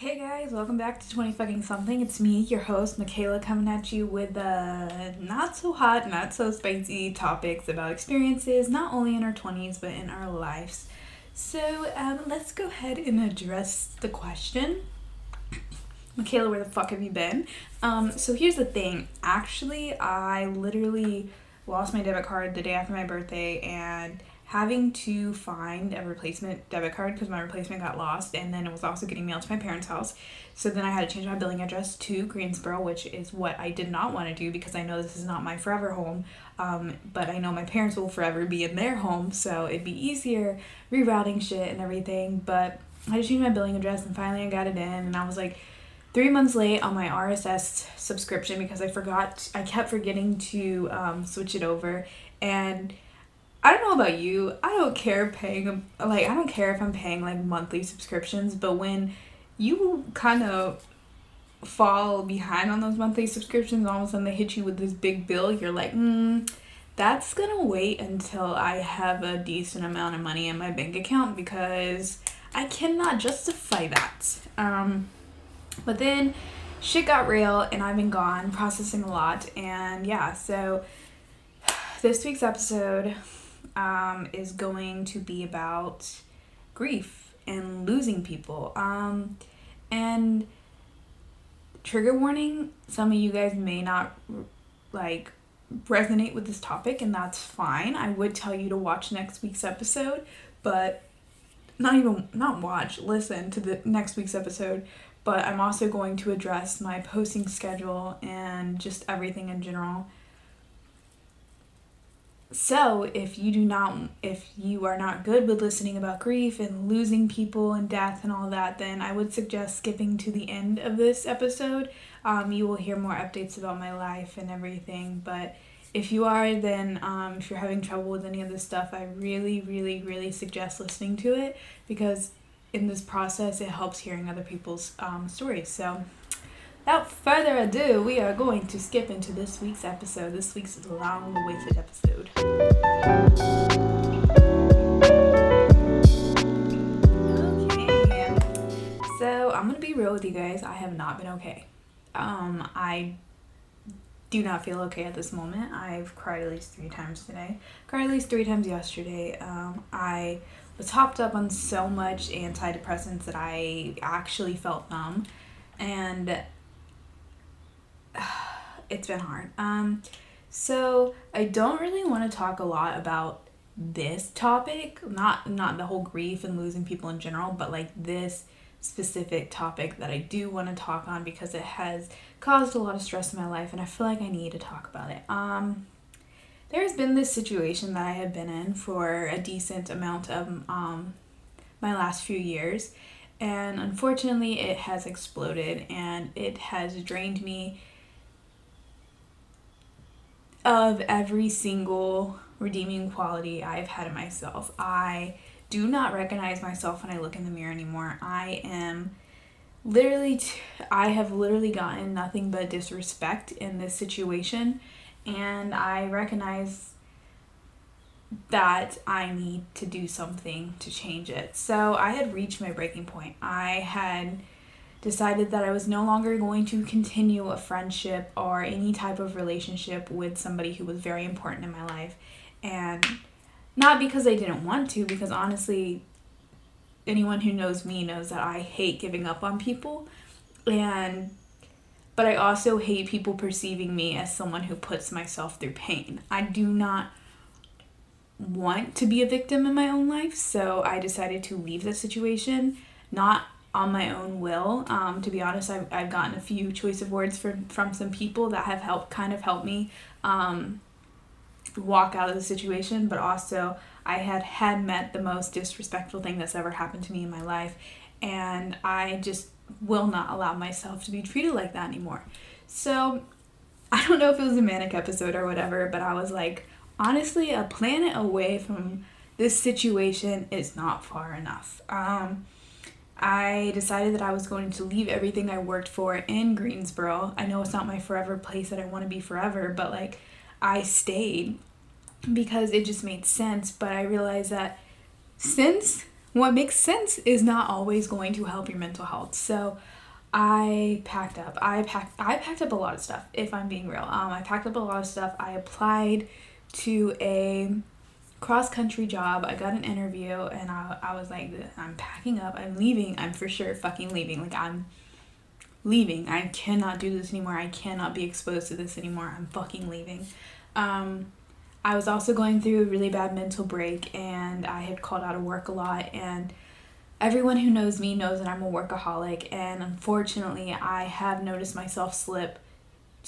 Hey guys, welcome back to 20 fucking something. It's me, your host, Michaela, coming at you with uh, not so hot, not so spicy topics about experiences, not only in our 20s, but in our lives. So um, let's go ahead and address the question. Michaela, where the fuck have you been? Um, so here's the thing. Actually, I literally lost my debit card the day after my birthday and having to find a replacement debit card because my replacement got lost and then it was also getting mailed to my parents' house. So then I had to change my billing address to Greensboro, which is what I did not want to do because I know this is not my forever home. Um, but I know my parents will forever be in their home, so it'd be easier rerouting shit and everything. But I just changed my billing address and finally I got it in and I was like three months late on my RSS subscription because I forgot, I kept forgetting to um, switch it over. And I don't know about you. I don't care paying like I don't care if I'm paying like monthly subscriptions, but when you kind of fall behind on those monthly subscriptions, all of a sudden they hit you with this big bill, you're like, mm, that's gonna wait until I have a decent amount of money in my bank account because I cannot justify that. Um, but then shit got real and I've been gone processing a lot, and yeah, so this week's episode um, is going to be about grief and losing people. Um, and trigger warning, some of you guys may not like resonate with this topic, and that's fine. I would tell you to watch next week's episode, but not even not watch, listen to the next week's episode. But I'm also going to address my posting schedule and just everything in general so, if you do not, if you are not good with listening about grief and losing people and death and all that, then I would suggest skipping to the end of this episode. Um, you will hear more updates about my life and everything. But if you are, then um, if you're having trouble with any of this stuff, I really, really, really suggest listening to it because in this process, it helps hearing other people's um, stories. So, without further ado, we are going to skip into this week's episode. This week's long awaited episode. Okay. So, I'm going to be real with you guys. I have not been okay. Um, I do not feel okay at this moment. I've cried at least three times today. Cried at least three times yesterday. Um, I was hopped up on so much antidepressants that I actually felt numb. And it's been hard. Um, so I don't really want to talk a lot about this topic, not not the whole grief and losing people in general, but like this specific topic that I do want to talk on because it has caused a lot of stress in my life and I feel like I need to talk about it. Um there's been this situation that I have been in for a decent amount of um my last few years and unfortunately it has exploded and it has drained me of every single redeeming quality I've had in myself. I do not recognize myself when I look in the mirror anymore. I am literally, t- I have literally gotten nothing but disrespect in this situation, and I recognize that I need to do something to change it. So I had reached my breaking point. I had decided that I was no longer going to continue a friendship or any type of relationship with somebody who was very important in my life. And not because I didn't want to, because honestly, anyone who knows me knows that I hate giving up on people. And but I also hate people perceiving me as someone who puts myself through pain. I do not want to be a victim in my own life, so I decided to leave the situation, not on my own will. Um, to be honest, I've, I've gotten a few choice of words from, from some people that have helped kind of help me um, walk out of the situation, but also I had had met the most disrespectful thing that's ever happened to me in my life, and I just will not allow myself to be treated like that anymore. So I don't know if it was a manic episode or whatever, but I was like, honestly, a planet away from this situation is not far enough. Um, I decided that I was going to leave everything I worked for in Greensboro. I know it's not my forever place that I want to be forever, but like I stayed because it just made sense. But I realized that since what makes sense is not always going to help your mental health. So I packed up. I packed I packed up a lot of stuff, if I'm being real. Um, I packed up a lot of stuff. I applied to a cross country job. I got an interview and I, I was like, I'm packing up. I'm leaving. I'm for sure fucking leaving. Like, I'm leaving. I cannot do this anymore. I cannot be exposed to this anymore. I'm fucking leaving. Um, I was also going through a really bad mental break and I had called out of work a lot and everyone who knows me knows that I'm a workaholic and unfortunately I have noticed myself slip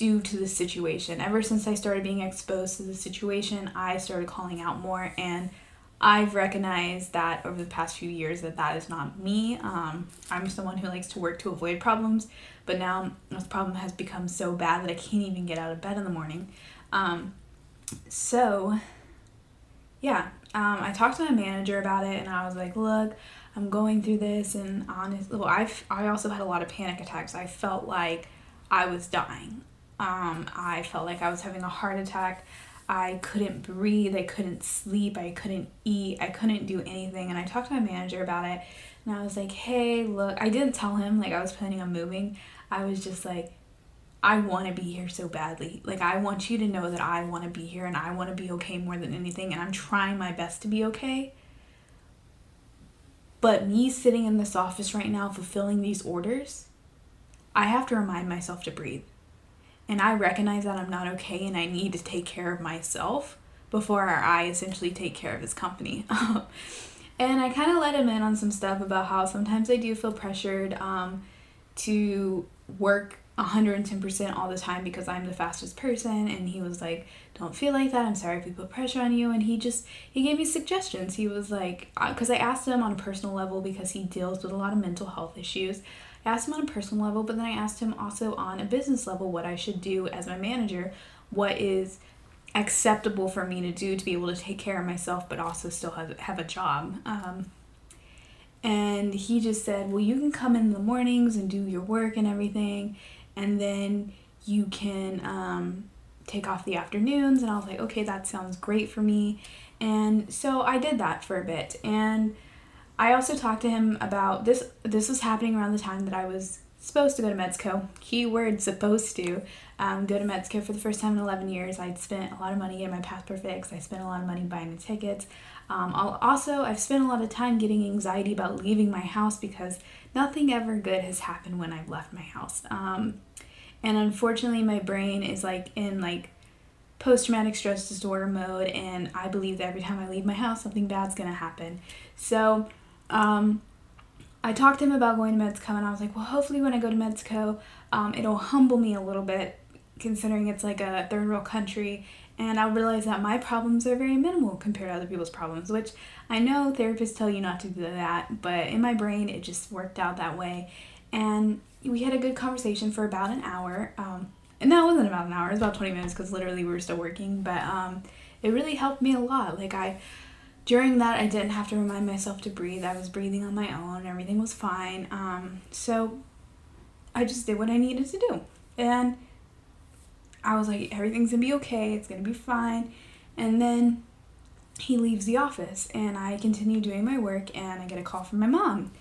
due to the situation. Ever since I started being exposed to the situation, I started calling out more and I've recognized that over the past few years that that is not me. Um, I'm someone who likes to work to avoid problems, but now this problem has become so bad that I can't even get out of bed in the morning. Um, so, yeah, um, I talked to my manager about it, and I was like, "Look, I'm going through this, and honestly, well, I I also had a lot of panic attacks. I felt like I was dying. Um, I felt like I was having a heart attack. I couldn't breathe. I couldn't sleep. I couldn't eat. I couldn't do anything. And I talked to my manager about it, and I was like, "Hey, look, I didn't tell him like I was planning on moving. I was just like." I want to be here so badly. Like, I want you to know that I want to be here and I want to be okay more than anything. And I'm trying my best to be okay. But me sitting in this office right now fulfilling these orders, I have to remind myself to breathe. And I recognize that I'm not okay and I need to take care of myself before I essentially take care of this company. and I kind of let him in on some stuff about how sometimes I do feel pressured um, to work 110% all the time because I'm the fastest person and he was like don't feel like that. I'm sorry if we put pressure on you. And he just he gave me suggestions. He was like because uh, I asked him on a personal level because he deals with a lot of mental health issues I asked him on a personal level but then I asked him also on a business level what I should do as my manager what is acceptable for me to do to be able to take care of myself but also still have, have a job um, and he just said well you can come in the mornings and do your work and everything and then you can um, take off the afternoons. And I was like, okay, that sounds great for me. And so I did that for a bit. And I also talked to him about this. This was happening around the time that I was supposed to go to Mexico. Keyword supposed to um, go to Mexico for the first time in 11 years. I'd spent a lot of money getting my passport fixed. I spent a lot of money buying the tickets. Um, also, I've spent a lot of time getting anxiety about leaving my house because nothing ever good has happened when I've left my house. Um, and unfortunately, my brain is like in like post traumatic stress disorder mode, and I believe that every time I leave my house, something bad's gonna happen. So, um, I talked to him about going to Mexico, and I was like, well, hopefully, when I go to Mexico, um, it'll humble me a little bit, considering it's like a third world country, and I'll realize that my problems are very minimal compared to other people's problems, which I know therapists tell you not to do that, but in my brain, it just worked out that way. And we had a good conversation for about an hour. Um, and that wasn't about an hour, it was about 20 minutes because literally we were still working. But um, it really helped me a lot. Like, I, during that, I didn't have to remind myself to breathe. I was breathing on my own, everything was fine. Um, so I just did what I needed to do. And I was like, everything's gonna be okay, it's gonna be fine. And then he leaves the office, and I continue doing my work, and I get a call from my mom.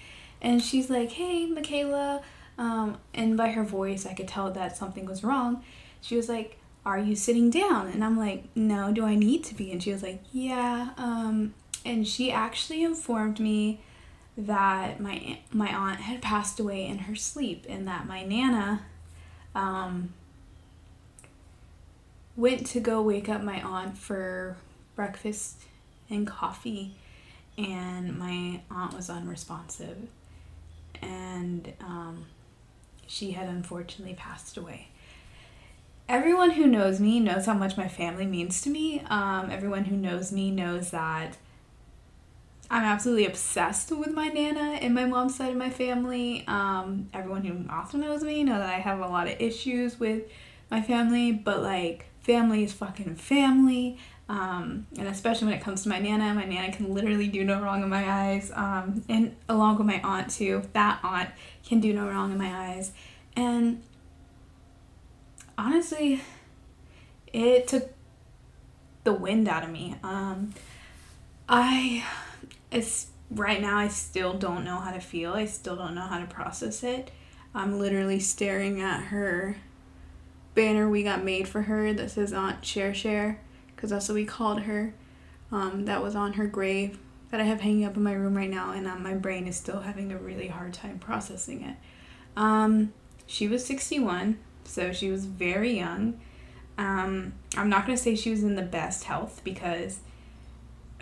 And she's like, hey, Michaela. Um, and by her voice, I could tell that something was wrong. She was like, Are you sitting down? And I'm like, No, do I need to be? And she was like, Yeah. Um, and she actually informed me that my my aunt had passed away in her sleep and that my nana um, went to go wake up my aunt for breakfast and coffee and my aunt was unresponsive and um, she had unfortunately passed away. Everyone who knows me knows how much my family means to me. Um, everyone who knows me knows that I'm absolutely obsessed with my nana and my mom's side of my family. Um, everyone who also knows me know that I have a lot of issues with my family, but like family is fucking family. Um, and especially when it comes to my nana, my nana can literally do no wrong in my eyes. Um, and along with my aunt too, that aunt can do no wrong in my eyes. And honestly, it took the wind out of me. Um, I, it's right now, I still don't know how to feel. I still don't know how to process it. I'm literally staring at her banner we got made for her that says Aunt Share Share, because that's what we called her. Um, that was on her grave that I have hanging up in my room right now, and um, my brain is still having a really hard time processing it. Um, she was 61, so she was very young. Um, I'm not going to say she was in the best health because,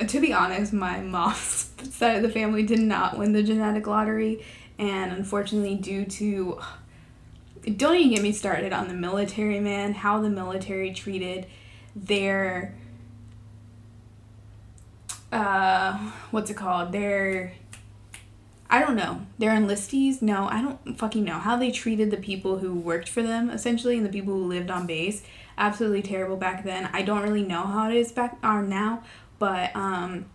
to be honest, my mom's side of the family did not win the genetic lottery, and unfortunately, due to don't even get me started on the military, man, how the military treated their uh what's it called their i don't know. Their enlistees? No i don't fucking know. How they treated the people who worked for them essentially and the people who lived on base absolutely terrible back then. I don't really know how it is back or now but um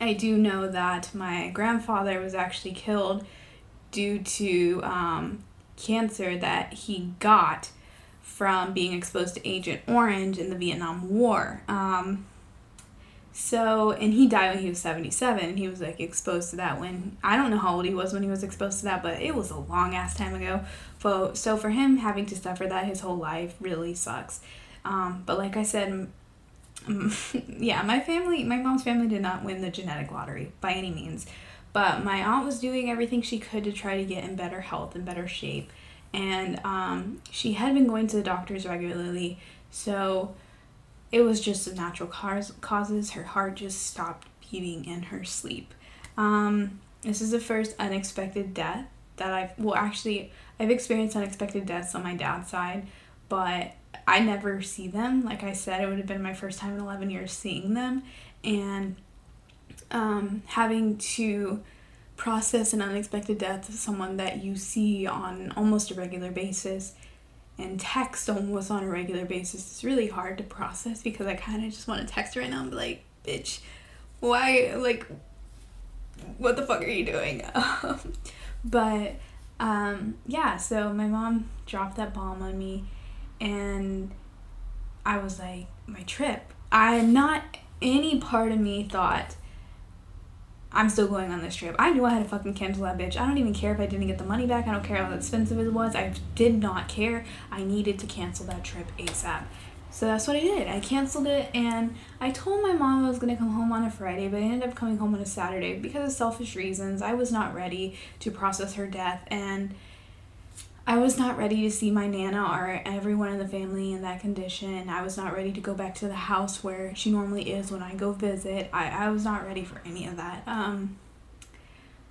i do know that my grandfather was actually killed due to um cancer that he got from being exposed to agent orange in the vietnam war. Um so, and he died when he was 77. He was like exposed to that when I don't know how old he was when he was exposed to that, but it was a long ass time ago. So, so for him having to suffer that his whole life really sucks. Um, but like I said, yeah, my family, my mom's family did not win the genetic lottery by any means. But my aunt was doing everything she could to try to get in better health and better shape. And um, she had been going to the doctors regularly. So, it was just a natural cause, causes. Her heart just stopped beating in her sleep. Um, this is the first unexpected death that I've, well, actually, I've experienced unexpected deaths on my dad's side, but I never see them. Like I said, it would have been my first time in 11 years seeing them. And um, having to process an unexpected death of someone that you see on almost a regular basis and text almost on a regular basis is really hard to process because I kind of just want to text right now and be like, bitch, why, like, what the fuck are you doing? but, um, yeah, so my mom dropped that bomb on me and I was like, my trip. I, not any part of me thought I'm still going on this trip. I knew I had to fucking cancel that bitch. I don't even care if I didn't get the money back. I don't care how expensive it was. I did not care. I needed to cancel that trip ASAP. So that's what I did. I canceled it and I told my mom I was to come home on a Friday, but I ended up coming home on a Saturday because of selfish reasons. I was not ready to process her death and I was not ready to see my Nana or everyone in the family in that condition. I was not ready to go back to the house where she normally is when I go visit. I, I was not ready for any of that. Um,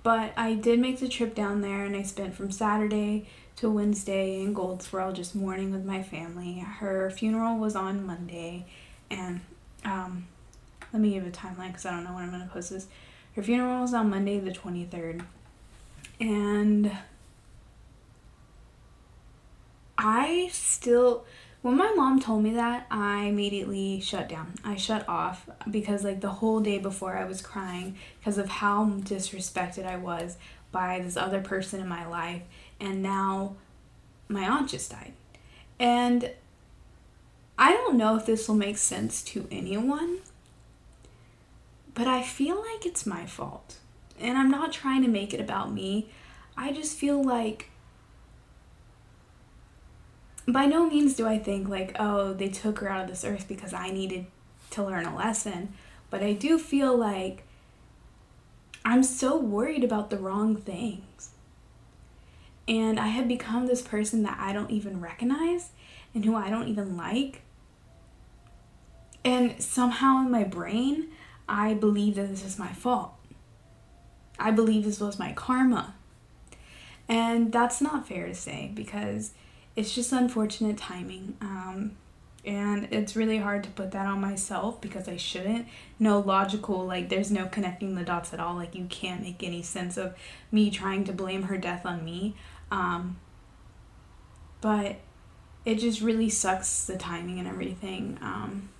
but I did make the trip down there and I spent from Saturday to Wednesday in Goldsboro just mourning with my family. Her funeral was on Monday and um, let me give a timeline because I don't know when I'm going to post this. Her funeral was on Monday the 23rd. And I still when my mom told me that, I immediately shut down. I shut off because like the whole day before I was crying because of how disrespected I was by this other person in my life and now my aunt just died. And I don't know if this will make sense to anyone, but I feel like it's my fault. And I'm not trying to make it about me. I just feel like by no means do I think like, oh, they took her out of this earth because I needed to learn a lesson. But I do feel like I'm so worried about the wrong things. And I have become this person that I don't even recognize and who I don't even like. And somehow in my brain, I believe that this is my fault. I believe this was my karma. And that's not fair to say because it's just unfortunate timing. Um, and it's really hard to put that on myself because I shouldn't. No logical, like, there's no connecting the dots at all. Like, you can't make any sense of me trying to blame her death on me. Um, but it just really sucks the timing and everything. Um,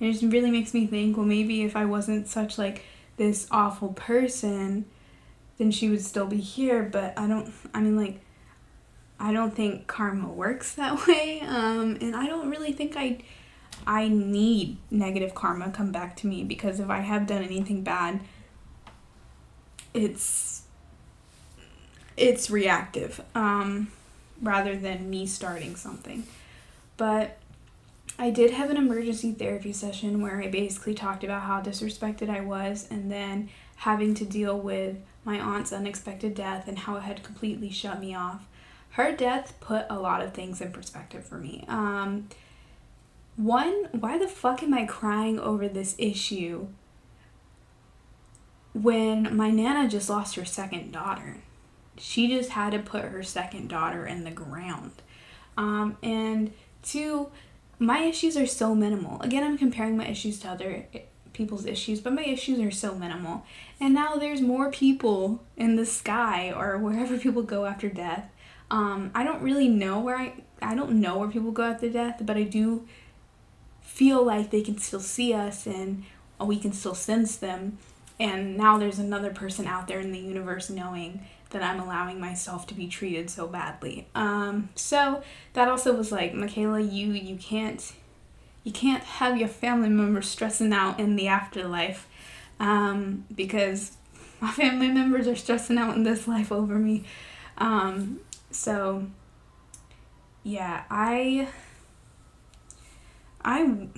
and it just really makes me think, well, maybe if I wasn't such, like, this awful person, then she would still be here. But I don't, I mean, like, I don't think karma works that way. Um, and I don't really think I I need negative karma come back to me because if I have done anything bad, it's it's reactive um, rather than me starting something. But I did have an emergency therapy session where I basically talked about how disrespected I was and then having to deal with my aunt's unexpected death and how it had completely shut me off. Her death put a lot of things in perspective for me. Um, one, why the fuck am I crying over this issue when my nana just lost her second daughter? She just had to put her second daughter in the ground. Um, and two, my issues are so minimal. Again, I'm comparing my issues to other people's issues, but my issues are so minimal. And now there's more people in the sky or wherever people go after death. Um, I don't really know where I I don't know where people go after death, but I do feel like they can still see us and we can still sense them. And now there's another person out there in the universe knowing that I'm allowing myself to be treated so badly. Um, so that also was like, Michaela, you you can't you can't have your family members stressing out in the afterlife um, because my family members are stressing out in this life over me. Um, so yeah, I I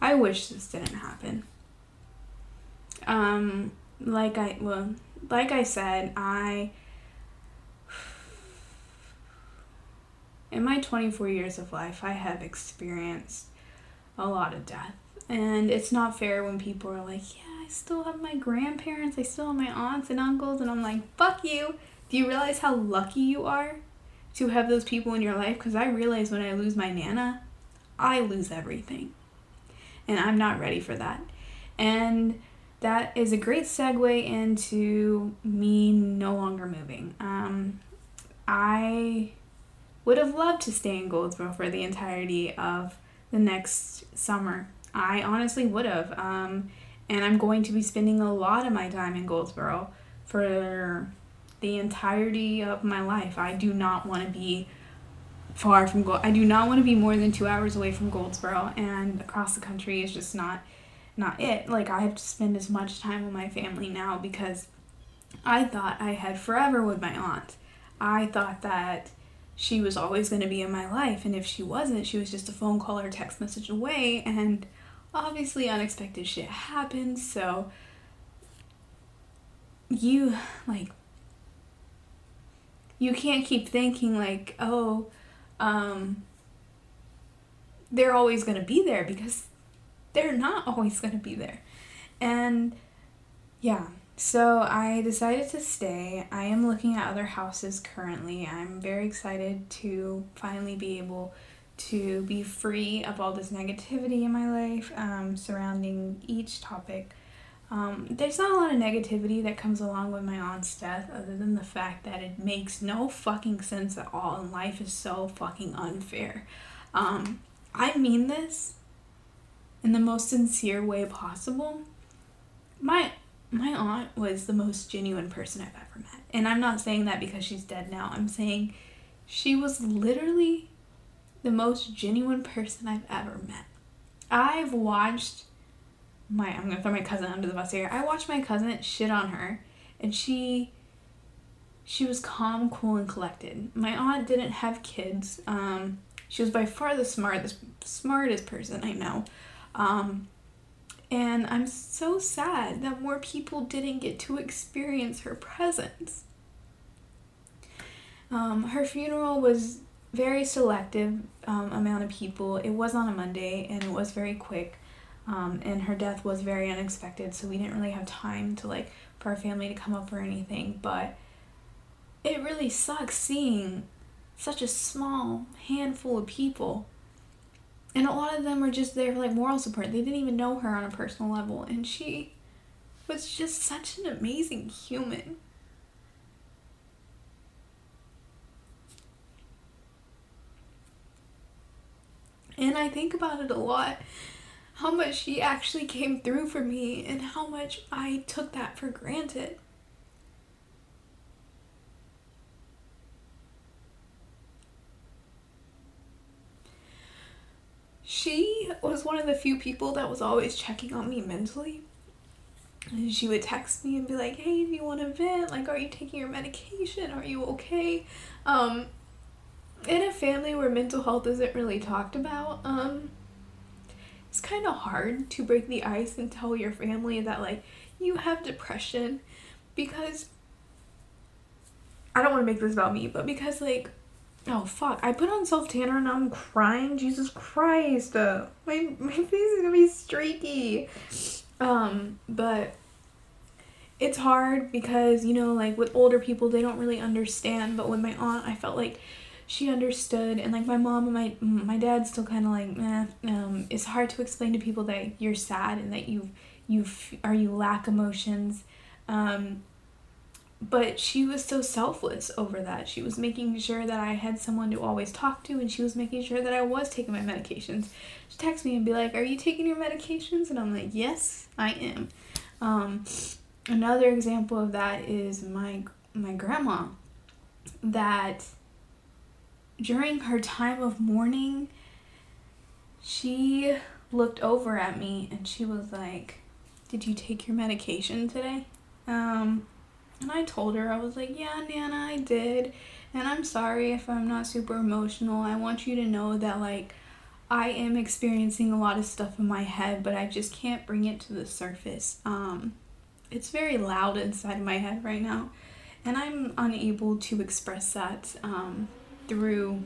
I wish this didn't happen. Um, like I well, like I said, I in my 24 years of life, I have experienced a lot of death. And it's not fair when people are like, yeah, I still have my grandparents, I still have my aunts and uncles, and I'm like, fuck you. Do you realize how lucky you are to have those people in your life? Because I realize when I lose my Nana, I lose everything. And I'm not ready for that. And that is a great segue into me no longer moving. Um, I would have loved to stay in Goldsboro for the entirety of the next summer. I honestly would have. Um, and I'm going to be spending a lot of my time in Goldsboro for the entirety of my life. I do not want to be far from Gold. I do not want to be more than two hours away from Goldsboro, and across the country is just not not it. Like I have to spend as much time with my family now because I thought I had forever with my aunt. I thought that she was always going to be in my life and if she wasn't she was just a phone call or text message away and obviously unexpected shit happens so you like you can't keep thinking like oh um they're always going to be there because they're not always going to be there and yeah so I decided to stay. I am looking at other houses currently. I'm very excited to finally be able to be free of all this negativity in my life um, surrounding each topic. Um, there's not a lot of negativity that comes along with my aunt's death other than the fact that it makes no fucking sense at all and life is so fucking unfair. Um, I mean this in the most sincere way possible. My my aunt was the most genuine person I've ever met. And I'm not saying that because she's dead now. I'm saying she was literally the most genuine person I've ever met. I've watched my I'm gonna throw my cousin under the bus here. I watched my cousin shit on her and she she was calm, cool, and collected. My aunt didn't have kids. Um, she was by far the smartest smartest person I know. Um, and I'm so sad that more people didn't get to experience her presence. Um, her funeral was very selective um, amount of people. It was on a Monday and it was very quick. Um, and her death was very unexpected, so we didn't really have time to like for our family to come up or anything. But it really sucks seeing such a small handful of people and a lot of them were just there for like moral support. They didn't even know her on a personal level. And she was just such an amazing human. And I think about it a lot how much she actually came through for me and how much I took that for granted. she was one of the few people that was always checking on me mentally. And she would text me and be like, "Hey, do you want to vent? Like, are you taking your medication? Are you okay?" Um, in a family where mental health isn't really talked about, um, it's kind of hard to break the ice and tell your family that like you have depression because I don't want to make this about me, but because like oh fuck, I put on self tanner and I'm crying. Jesus Christ, uh, my my face is gonna be streaky. Um, but it's hard because you know like with older people they don't really understand. But with my aunt, I felt like she understood and like my mom and my my dad still kind of like meh. Um, it's hard to explain to people that you're sad and that you you are you lack emotions. Um, but she was so selfless over that. She was making sure that I had someone to always talk to, and she was making sure that I was taking my medications. She text me and be like, "Are you taking your medications?" And I'm like, "Yes, I am." Um, another example of that is my my grandma, that during her time of mourning, she looked over at me and she was like, "Did you take your medication today?" Um, and I told her, I was like, yeah, Nana, I did. And I'm sorry if I'm not super emotional. I want you to know that, like, I am experiencing a lot of stuff in my head, but I just can't bring it to the surface. Um, it's very loud inside my head right now, and I'm unable to express that um, through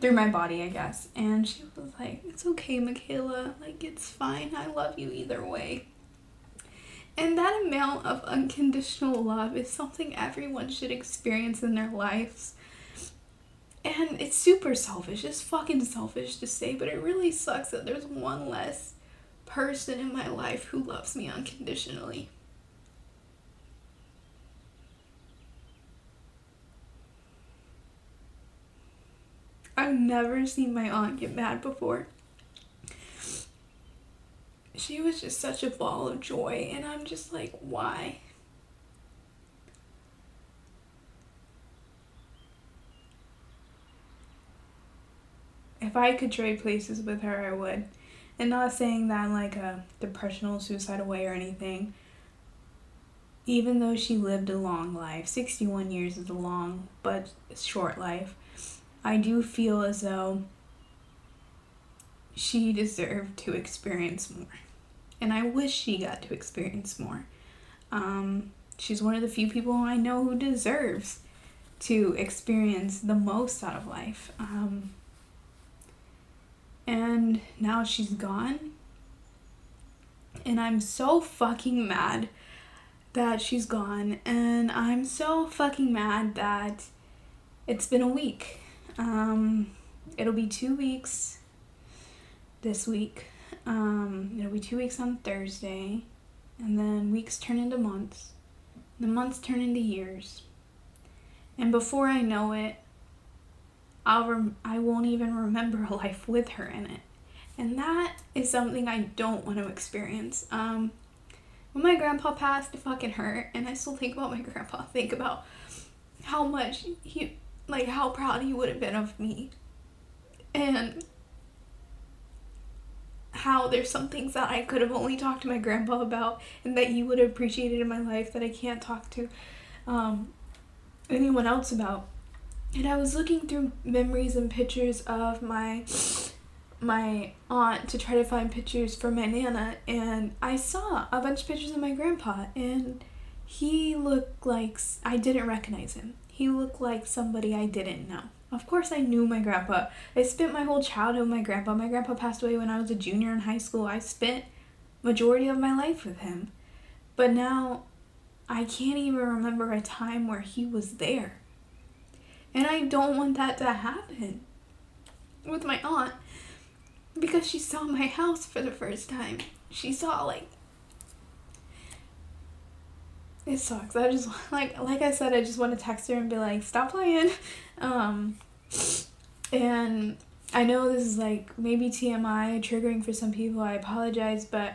through my body, I guess. And she was like, "It's okay, Michaela. Like, it's fine. I love you either way." And that amount of unconditional love is something everyone should experience in their lives. And it's super selfish. It's fucking selfish to say, but it really sucks that there's one less person in my life who loves me unconditionally. I've never seen my aunt get mad before. She was just such a ball of joy and i'm just like why? If i could trade places with her i would. And not saying that in like a depressional suicidal way or anything. Even though she lived a long life 61 years is a long but short life i do feel as though she deserved to experience more. And I wish she got to experience more. Um, she's one of the few people I know who deserves to experience the most out of life. Um, and now she's gone. And I'm so fucking mad that she's gone. And I'm so fucking mad that it's been a week. Um, it'll be two weeks this week. Um, it'll be two weeks on Thursday, and then weeks turn into months. The months turn into years. And before I know it, I'll rem- I won't even remember a life with her in it. And that is something I don't want to experience. Um, when my grandpa passed, it fucking hurt, and I still think about my grandpa. Think about how much he, like, how proud he would have been of me. And how there's some things that I could have only talked to my grandpa about and that he would have appreciated in my life that I can't talk to um, anyone else about. And I was looking through memories and pictures of my my aunt to try to find pictures for my nana and I saw a bunch of pictures of my grandpa and he looked like I didn't recognize him. He looked like somebody I didn't know. Of course, I knew my grandpa. I spent my whole childhood with my grandpa. My grandpa passed away when I was a junior in high school. I spent majority of my life with him. But now I can't even remember a time where he was there. And I don't want that to happen with my aunt because she saw my house for the first time. She saw like it sucks. I just like like I said, I just want to text her and be like, stop playing. Um, and I know this is like maybe TMI triggering for some people. I apologize, but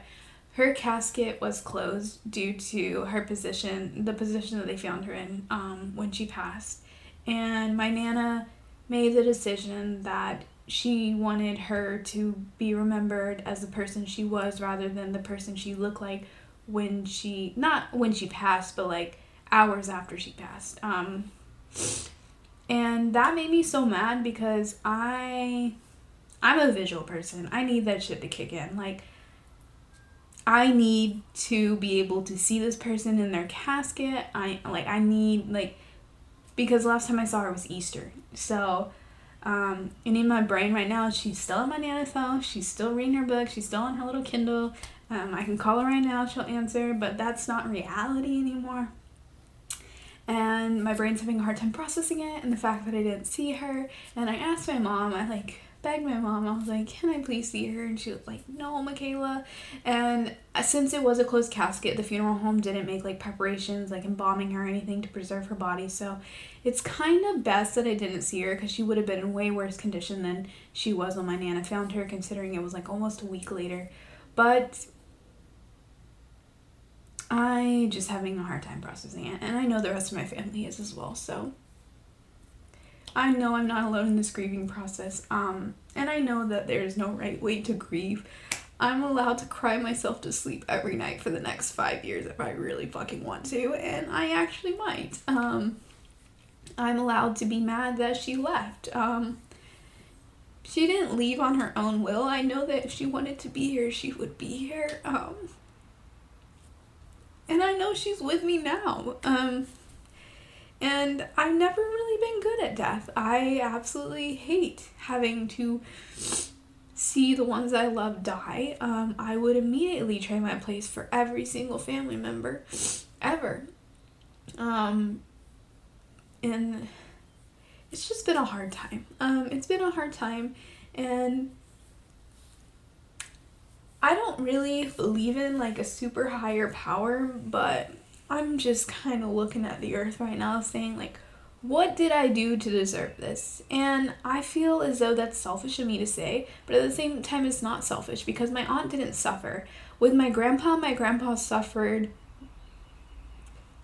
her casket was closed due to her position, the position that they found her in um, when she passed. And my nana made the decision that she wanted her to be remembered as the person she was rather than the person she looked like when she not when she passed, but like hours after she passed. Um, and that made me so mad because I I'm a visual person. I need that shit to kick in. Like I need to be able to see this person in their casket. I like I need like because last time I saw her was Easter. So um, and in my brain right now, she's still in my nana's house. She's still reading her book. She's still on her little Kindle. Um, I can call her right now. She'll answer, but that's not reality anymore. And my brain's having a hard time processing it and the fact that I didn't see her. And I asked my mom, I like begged my mom. I was like, "Can I please see her?" And she was like, "No, Michaela." And uh, since it was a closed casket, the funeral home didn't make like preparations, like embalming her or anything to preserve her body. So it's kind of best that I didn't see her because she would have been in way worse condition than she was when my nana found her, considering it was like almost a week later. But I just having a hard time processing it, and I know the rest of my family is as well. So I know I'm not alone in this grieving process. Um, and I know that there's no right way to grieve. I'm allowed to cry myself to sleep every night for the next five years if I really fucking want to, and I actually might. Um, I'm allowed to be mad that she left. Um, she didn't leave on her own will. I know that if she wanted to be here, she would be here. Um, and I know she's with me now. Um, and I've never really been good at death. I absolutely hate having to see the ones I love die. Um, I would immediately trade my place for every single family member ever. Um, and it's just been a hard time. Um, it's been a hard time, and I don't really believe in like a super higher power, but I'm just kind of looking at the earth right now saying, like, what did I do to deserve this? And I feel as though that's selfish of me to say, but at the same time, it's not selfish because my aunt didn't suffer. With my grandpa, my grandpa suffered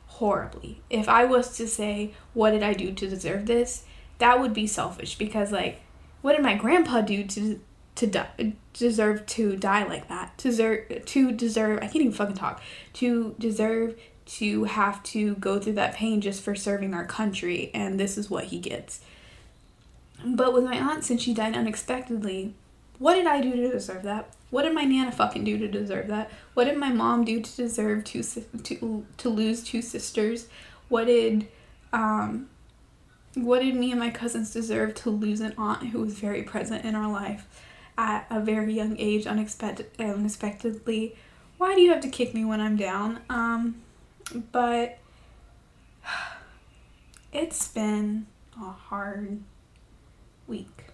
horribly. If I was to say, what did I do to deserve this? That would be selfish because, like, what did my grandpa do to to die, deserve to die like that? To deserve to deserve I can't even fucking talk. To deserve to have to go through that pain just for serving our country, and this is what he gets. But with my aunt, since she died unexpectedly, what did I do to deserve that? What did my nana fucking do to deserve that? What did my mom do to deserve two to to lose two sisters? What did um what did me and my cousins deserve to lose an aunt who was very present in our life at a very young age unexpected unexpectedly? Why do you have to kick me when I'm down? Um but it's been a hard week.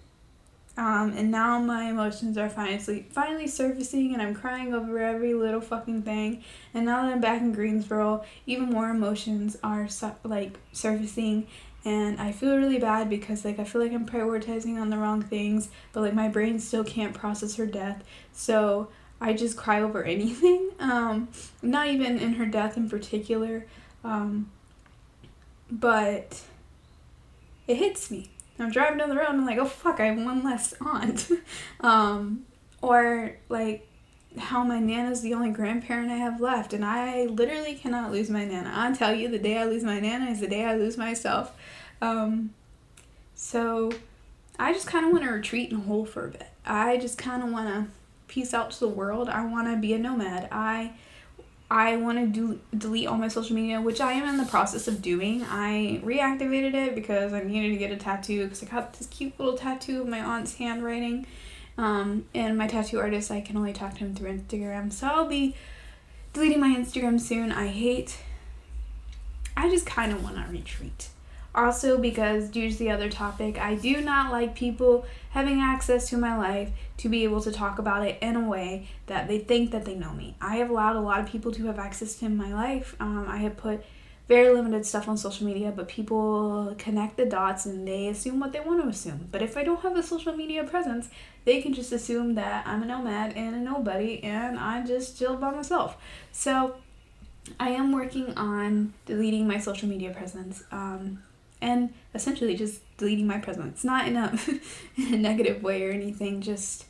Um, and now my emotions are finally finally surfacing, and I'm crying over every little fucking thing. And now that I'm back in Greensboro, even more emotions are su- like surfacing, and I feel really bad because like I feel like I'm prioritizing on the wrong things, but like my brain still can't process her death. So I just cry over anything. Um, not even in her death in particular, um, but it hits me. I'm driving down the road and I'm like, oh fuck, I have one less aunt. um, or like how my nana's the only grandparent I have left, and I literally cannot lose my nana. I tell you, the day I lose my nana is the day I lose myself. Um, so I just kind of want to retreat and hole for a bit. I just kind of want to peace out to the world. I want to be a nomad. I I want to do delete all my social media, which I am in the process of doing. I reactivated it because I needed to get a tattoo because I got this cute little tattoo of my aunt's handwriting. Um, and my tattoo artist, I can only talk to him through Instagram. So I'll be deleting my Instagram soon. I hate. I just kind of want to retreat. Also, because due to the other topic, I do not like people having access to my life to be able to talk about it in a way that they think that they know me. I have allowed a lot of people to have access to my life. Um, I have put very limited stuff on social media, but people connect the dots and they assume what they want to assume. But if I don't have a social media presence, they can just assume that I'm a nomad and a nobody and I just chill by myself. So I am working on deleting my social media presence. Um, and essentially just deleting my presence. Not in a, in a negative way or anything, just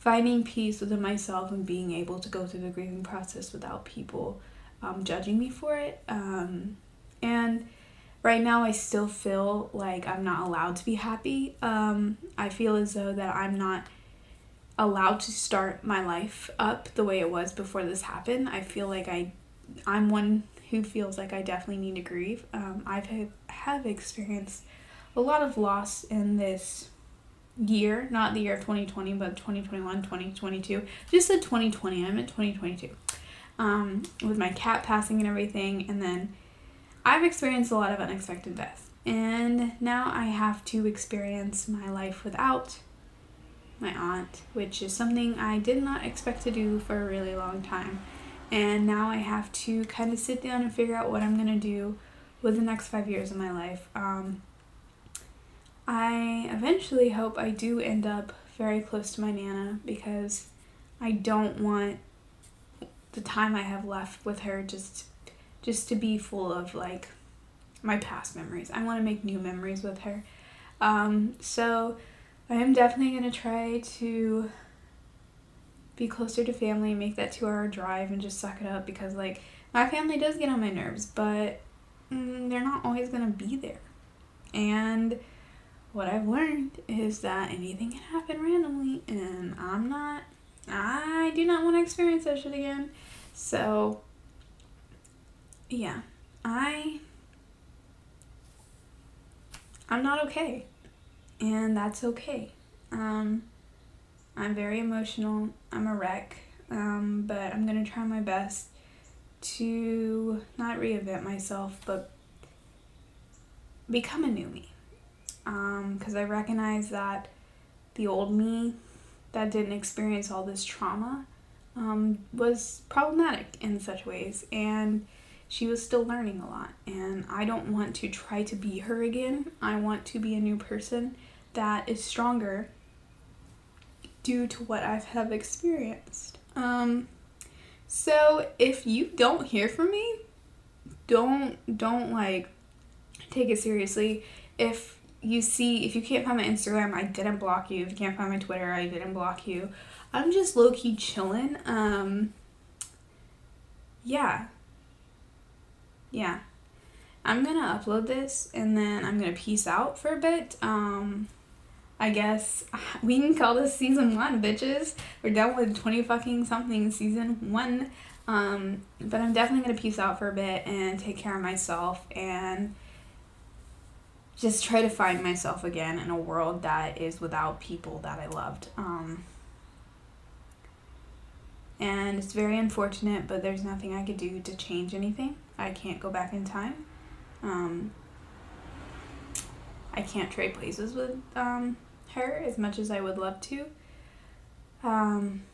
finding peace within myself and being able to go through the grieving process without people um, judging me for it. Um, and right now, I still feel like I'm not allowed to be happy. Um, I feel as though that I'm not allowed to start my life up the way it was before this happened. I feel like I, I'm one who feels like I definitely need to grieve. Um, I've have, have experienced a lot of loss in this year, not the year of 2020, but 2021, 2022. Just said 2020, I'm meant 2022. Um, with my cat passing and everything, and then I've experienced a lot of unexpected death. And now I have to experience my life without my aunt, which is something I did not expect to do for a really long time. And now I have to kind of sit down and figure out what I'm going to do with the next five years of my life. Um, I eventually hope I do end up very close to my Nana because I don't want the time I have left with her just just to be full of like my past memories. I want to make new memories with her. Um, so I am definitely going to try to be closer to family, make that two hour drive, and just suck it up because, like, my family does get on my nerves, but mm, they're not always going to be there. And what I've learned is that anything can happen randomly, and I'm not, I do not want to experience that shit again. So, yeah, I, I'm not okay, and that's okay. Um, I'm very emotional. I'm a wreck. Um, but I'm going to try my best to not reinvent myself, but become a new me. Because um, I recognize that the old me that didn't experience all this trauma um, was problematic in such ways. And she was still learning a lot. And I don't want to try to be her again. I want to be a new person that is stronger due to what I have experienced. Um, so if you don't hear from me, don't don't like take it seriously. If you see if you can't find my Instagram, I didn't block you. If you can't find my Twitter, I didn't block you. I'm just low key chilling. Um, yeah. Yeah. I'm gonna upload this and then I'm gonna peace out for a bit. Um, I guess we can call this season one, bitches. We're done with 20 fucking something season one. Um, but I'm definitely gonna peace out for a bit and take care of myself and just try to find myself again in a world that is without people that I loved. Um, and it's very unfortunate, but there's nothing I could do to change anything. I can't go back in time. Um, I can't trade places with um, her as much as I would love to. Um,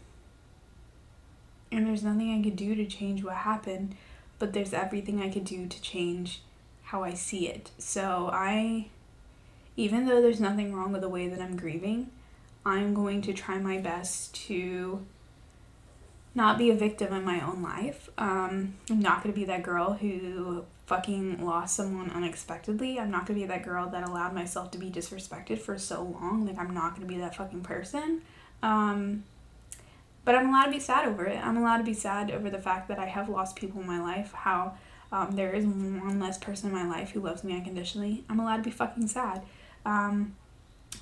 and there's nothing I could do to change what happened, but there's everything I could do to change how I see it. So I, even though there's nothing wrong with the way that I'm grieving, I'm going to try my best to not be a victim in my own life. Um, I'm not going to be that girl who fucking lost someone unexpectedly. I'm not gonna be that girl that allowed myself to be disrespected for so long. Like, I'm not gonna be that fucking person. Um, but I'm allowed to be sad over it. I'm allowed to be sad over the fact that I have lost people in my life, how um, there is one less person in my life who loves me unconditionally. I'm allowed to be fucking sad. Um,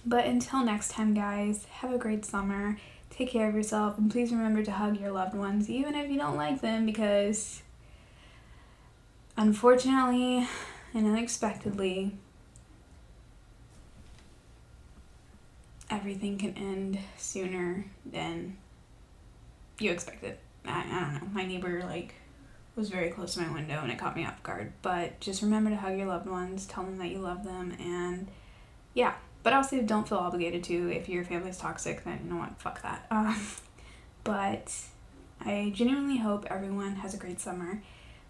but until next time, guys, have a great summer. Take care of yourself, and please remember to hug your loved ones, even if you don't like them, because Unfortunately and unexpectedly, everything can end sooner than you expected. I, I don't know. My neighbor, like, was very close to my window and it caught me off guard. But just remember to hug your loved ones, tell them that you love them, and yeah. But also, don't feel obligated to. If your family's toxic, then you know what? Fuck that. Um, but I genuinely hope everyone has a great summer.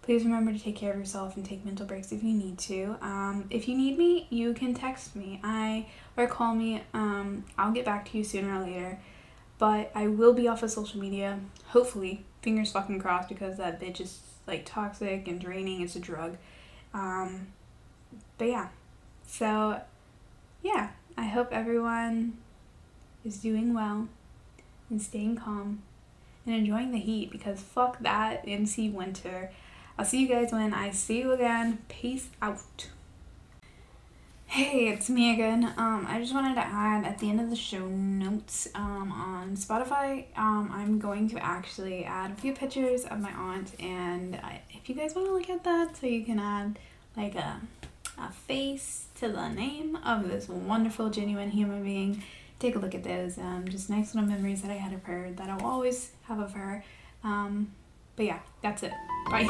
Please remember to take care of yourself and take mental breaks if you need to. Um, if you need me, you can text me. I or call me. Um, I'll get back to you sooner or later. But I will be off of social media. Hopefully, fingers fucking crossed because that bitch is like toxic and draining. It's a drug. Um, but yeah, so yeah, I hope everyone is doing well. and staying calm and enjoying the heat because fuck that NC winter. I'll see you guys when I see you again. Peace out. Hey, it's me again. Um, I just wanted to add at the end of the show notes um, on Spotify, um, I'm going to actually add a few pictures of my aunt, and I, if you guys want to look at that, so you can add like a, a face to the name of this wonderful, genuine human being, take a look at those. Um, just nice little memories that I had of her that I'll always have of her. Um, but yeah, that's it. Bye.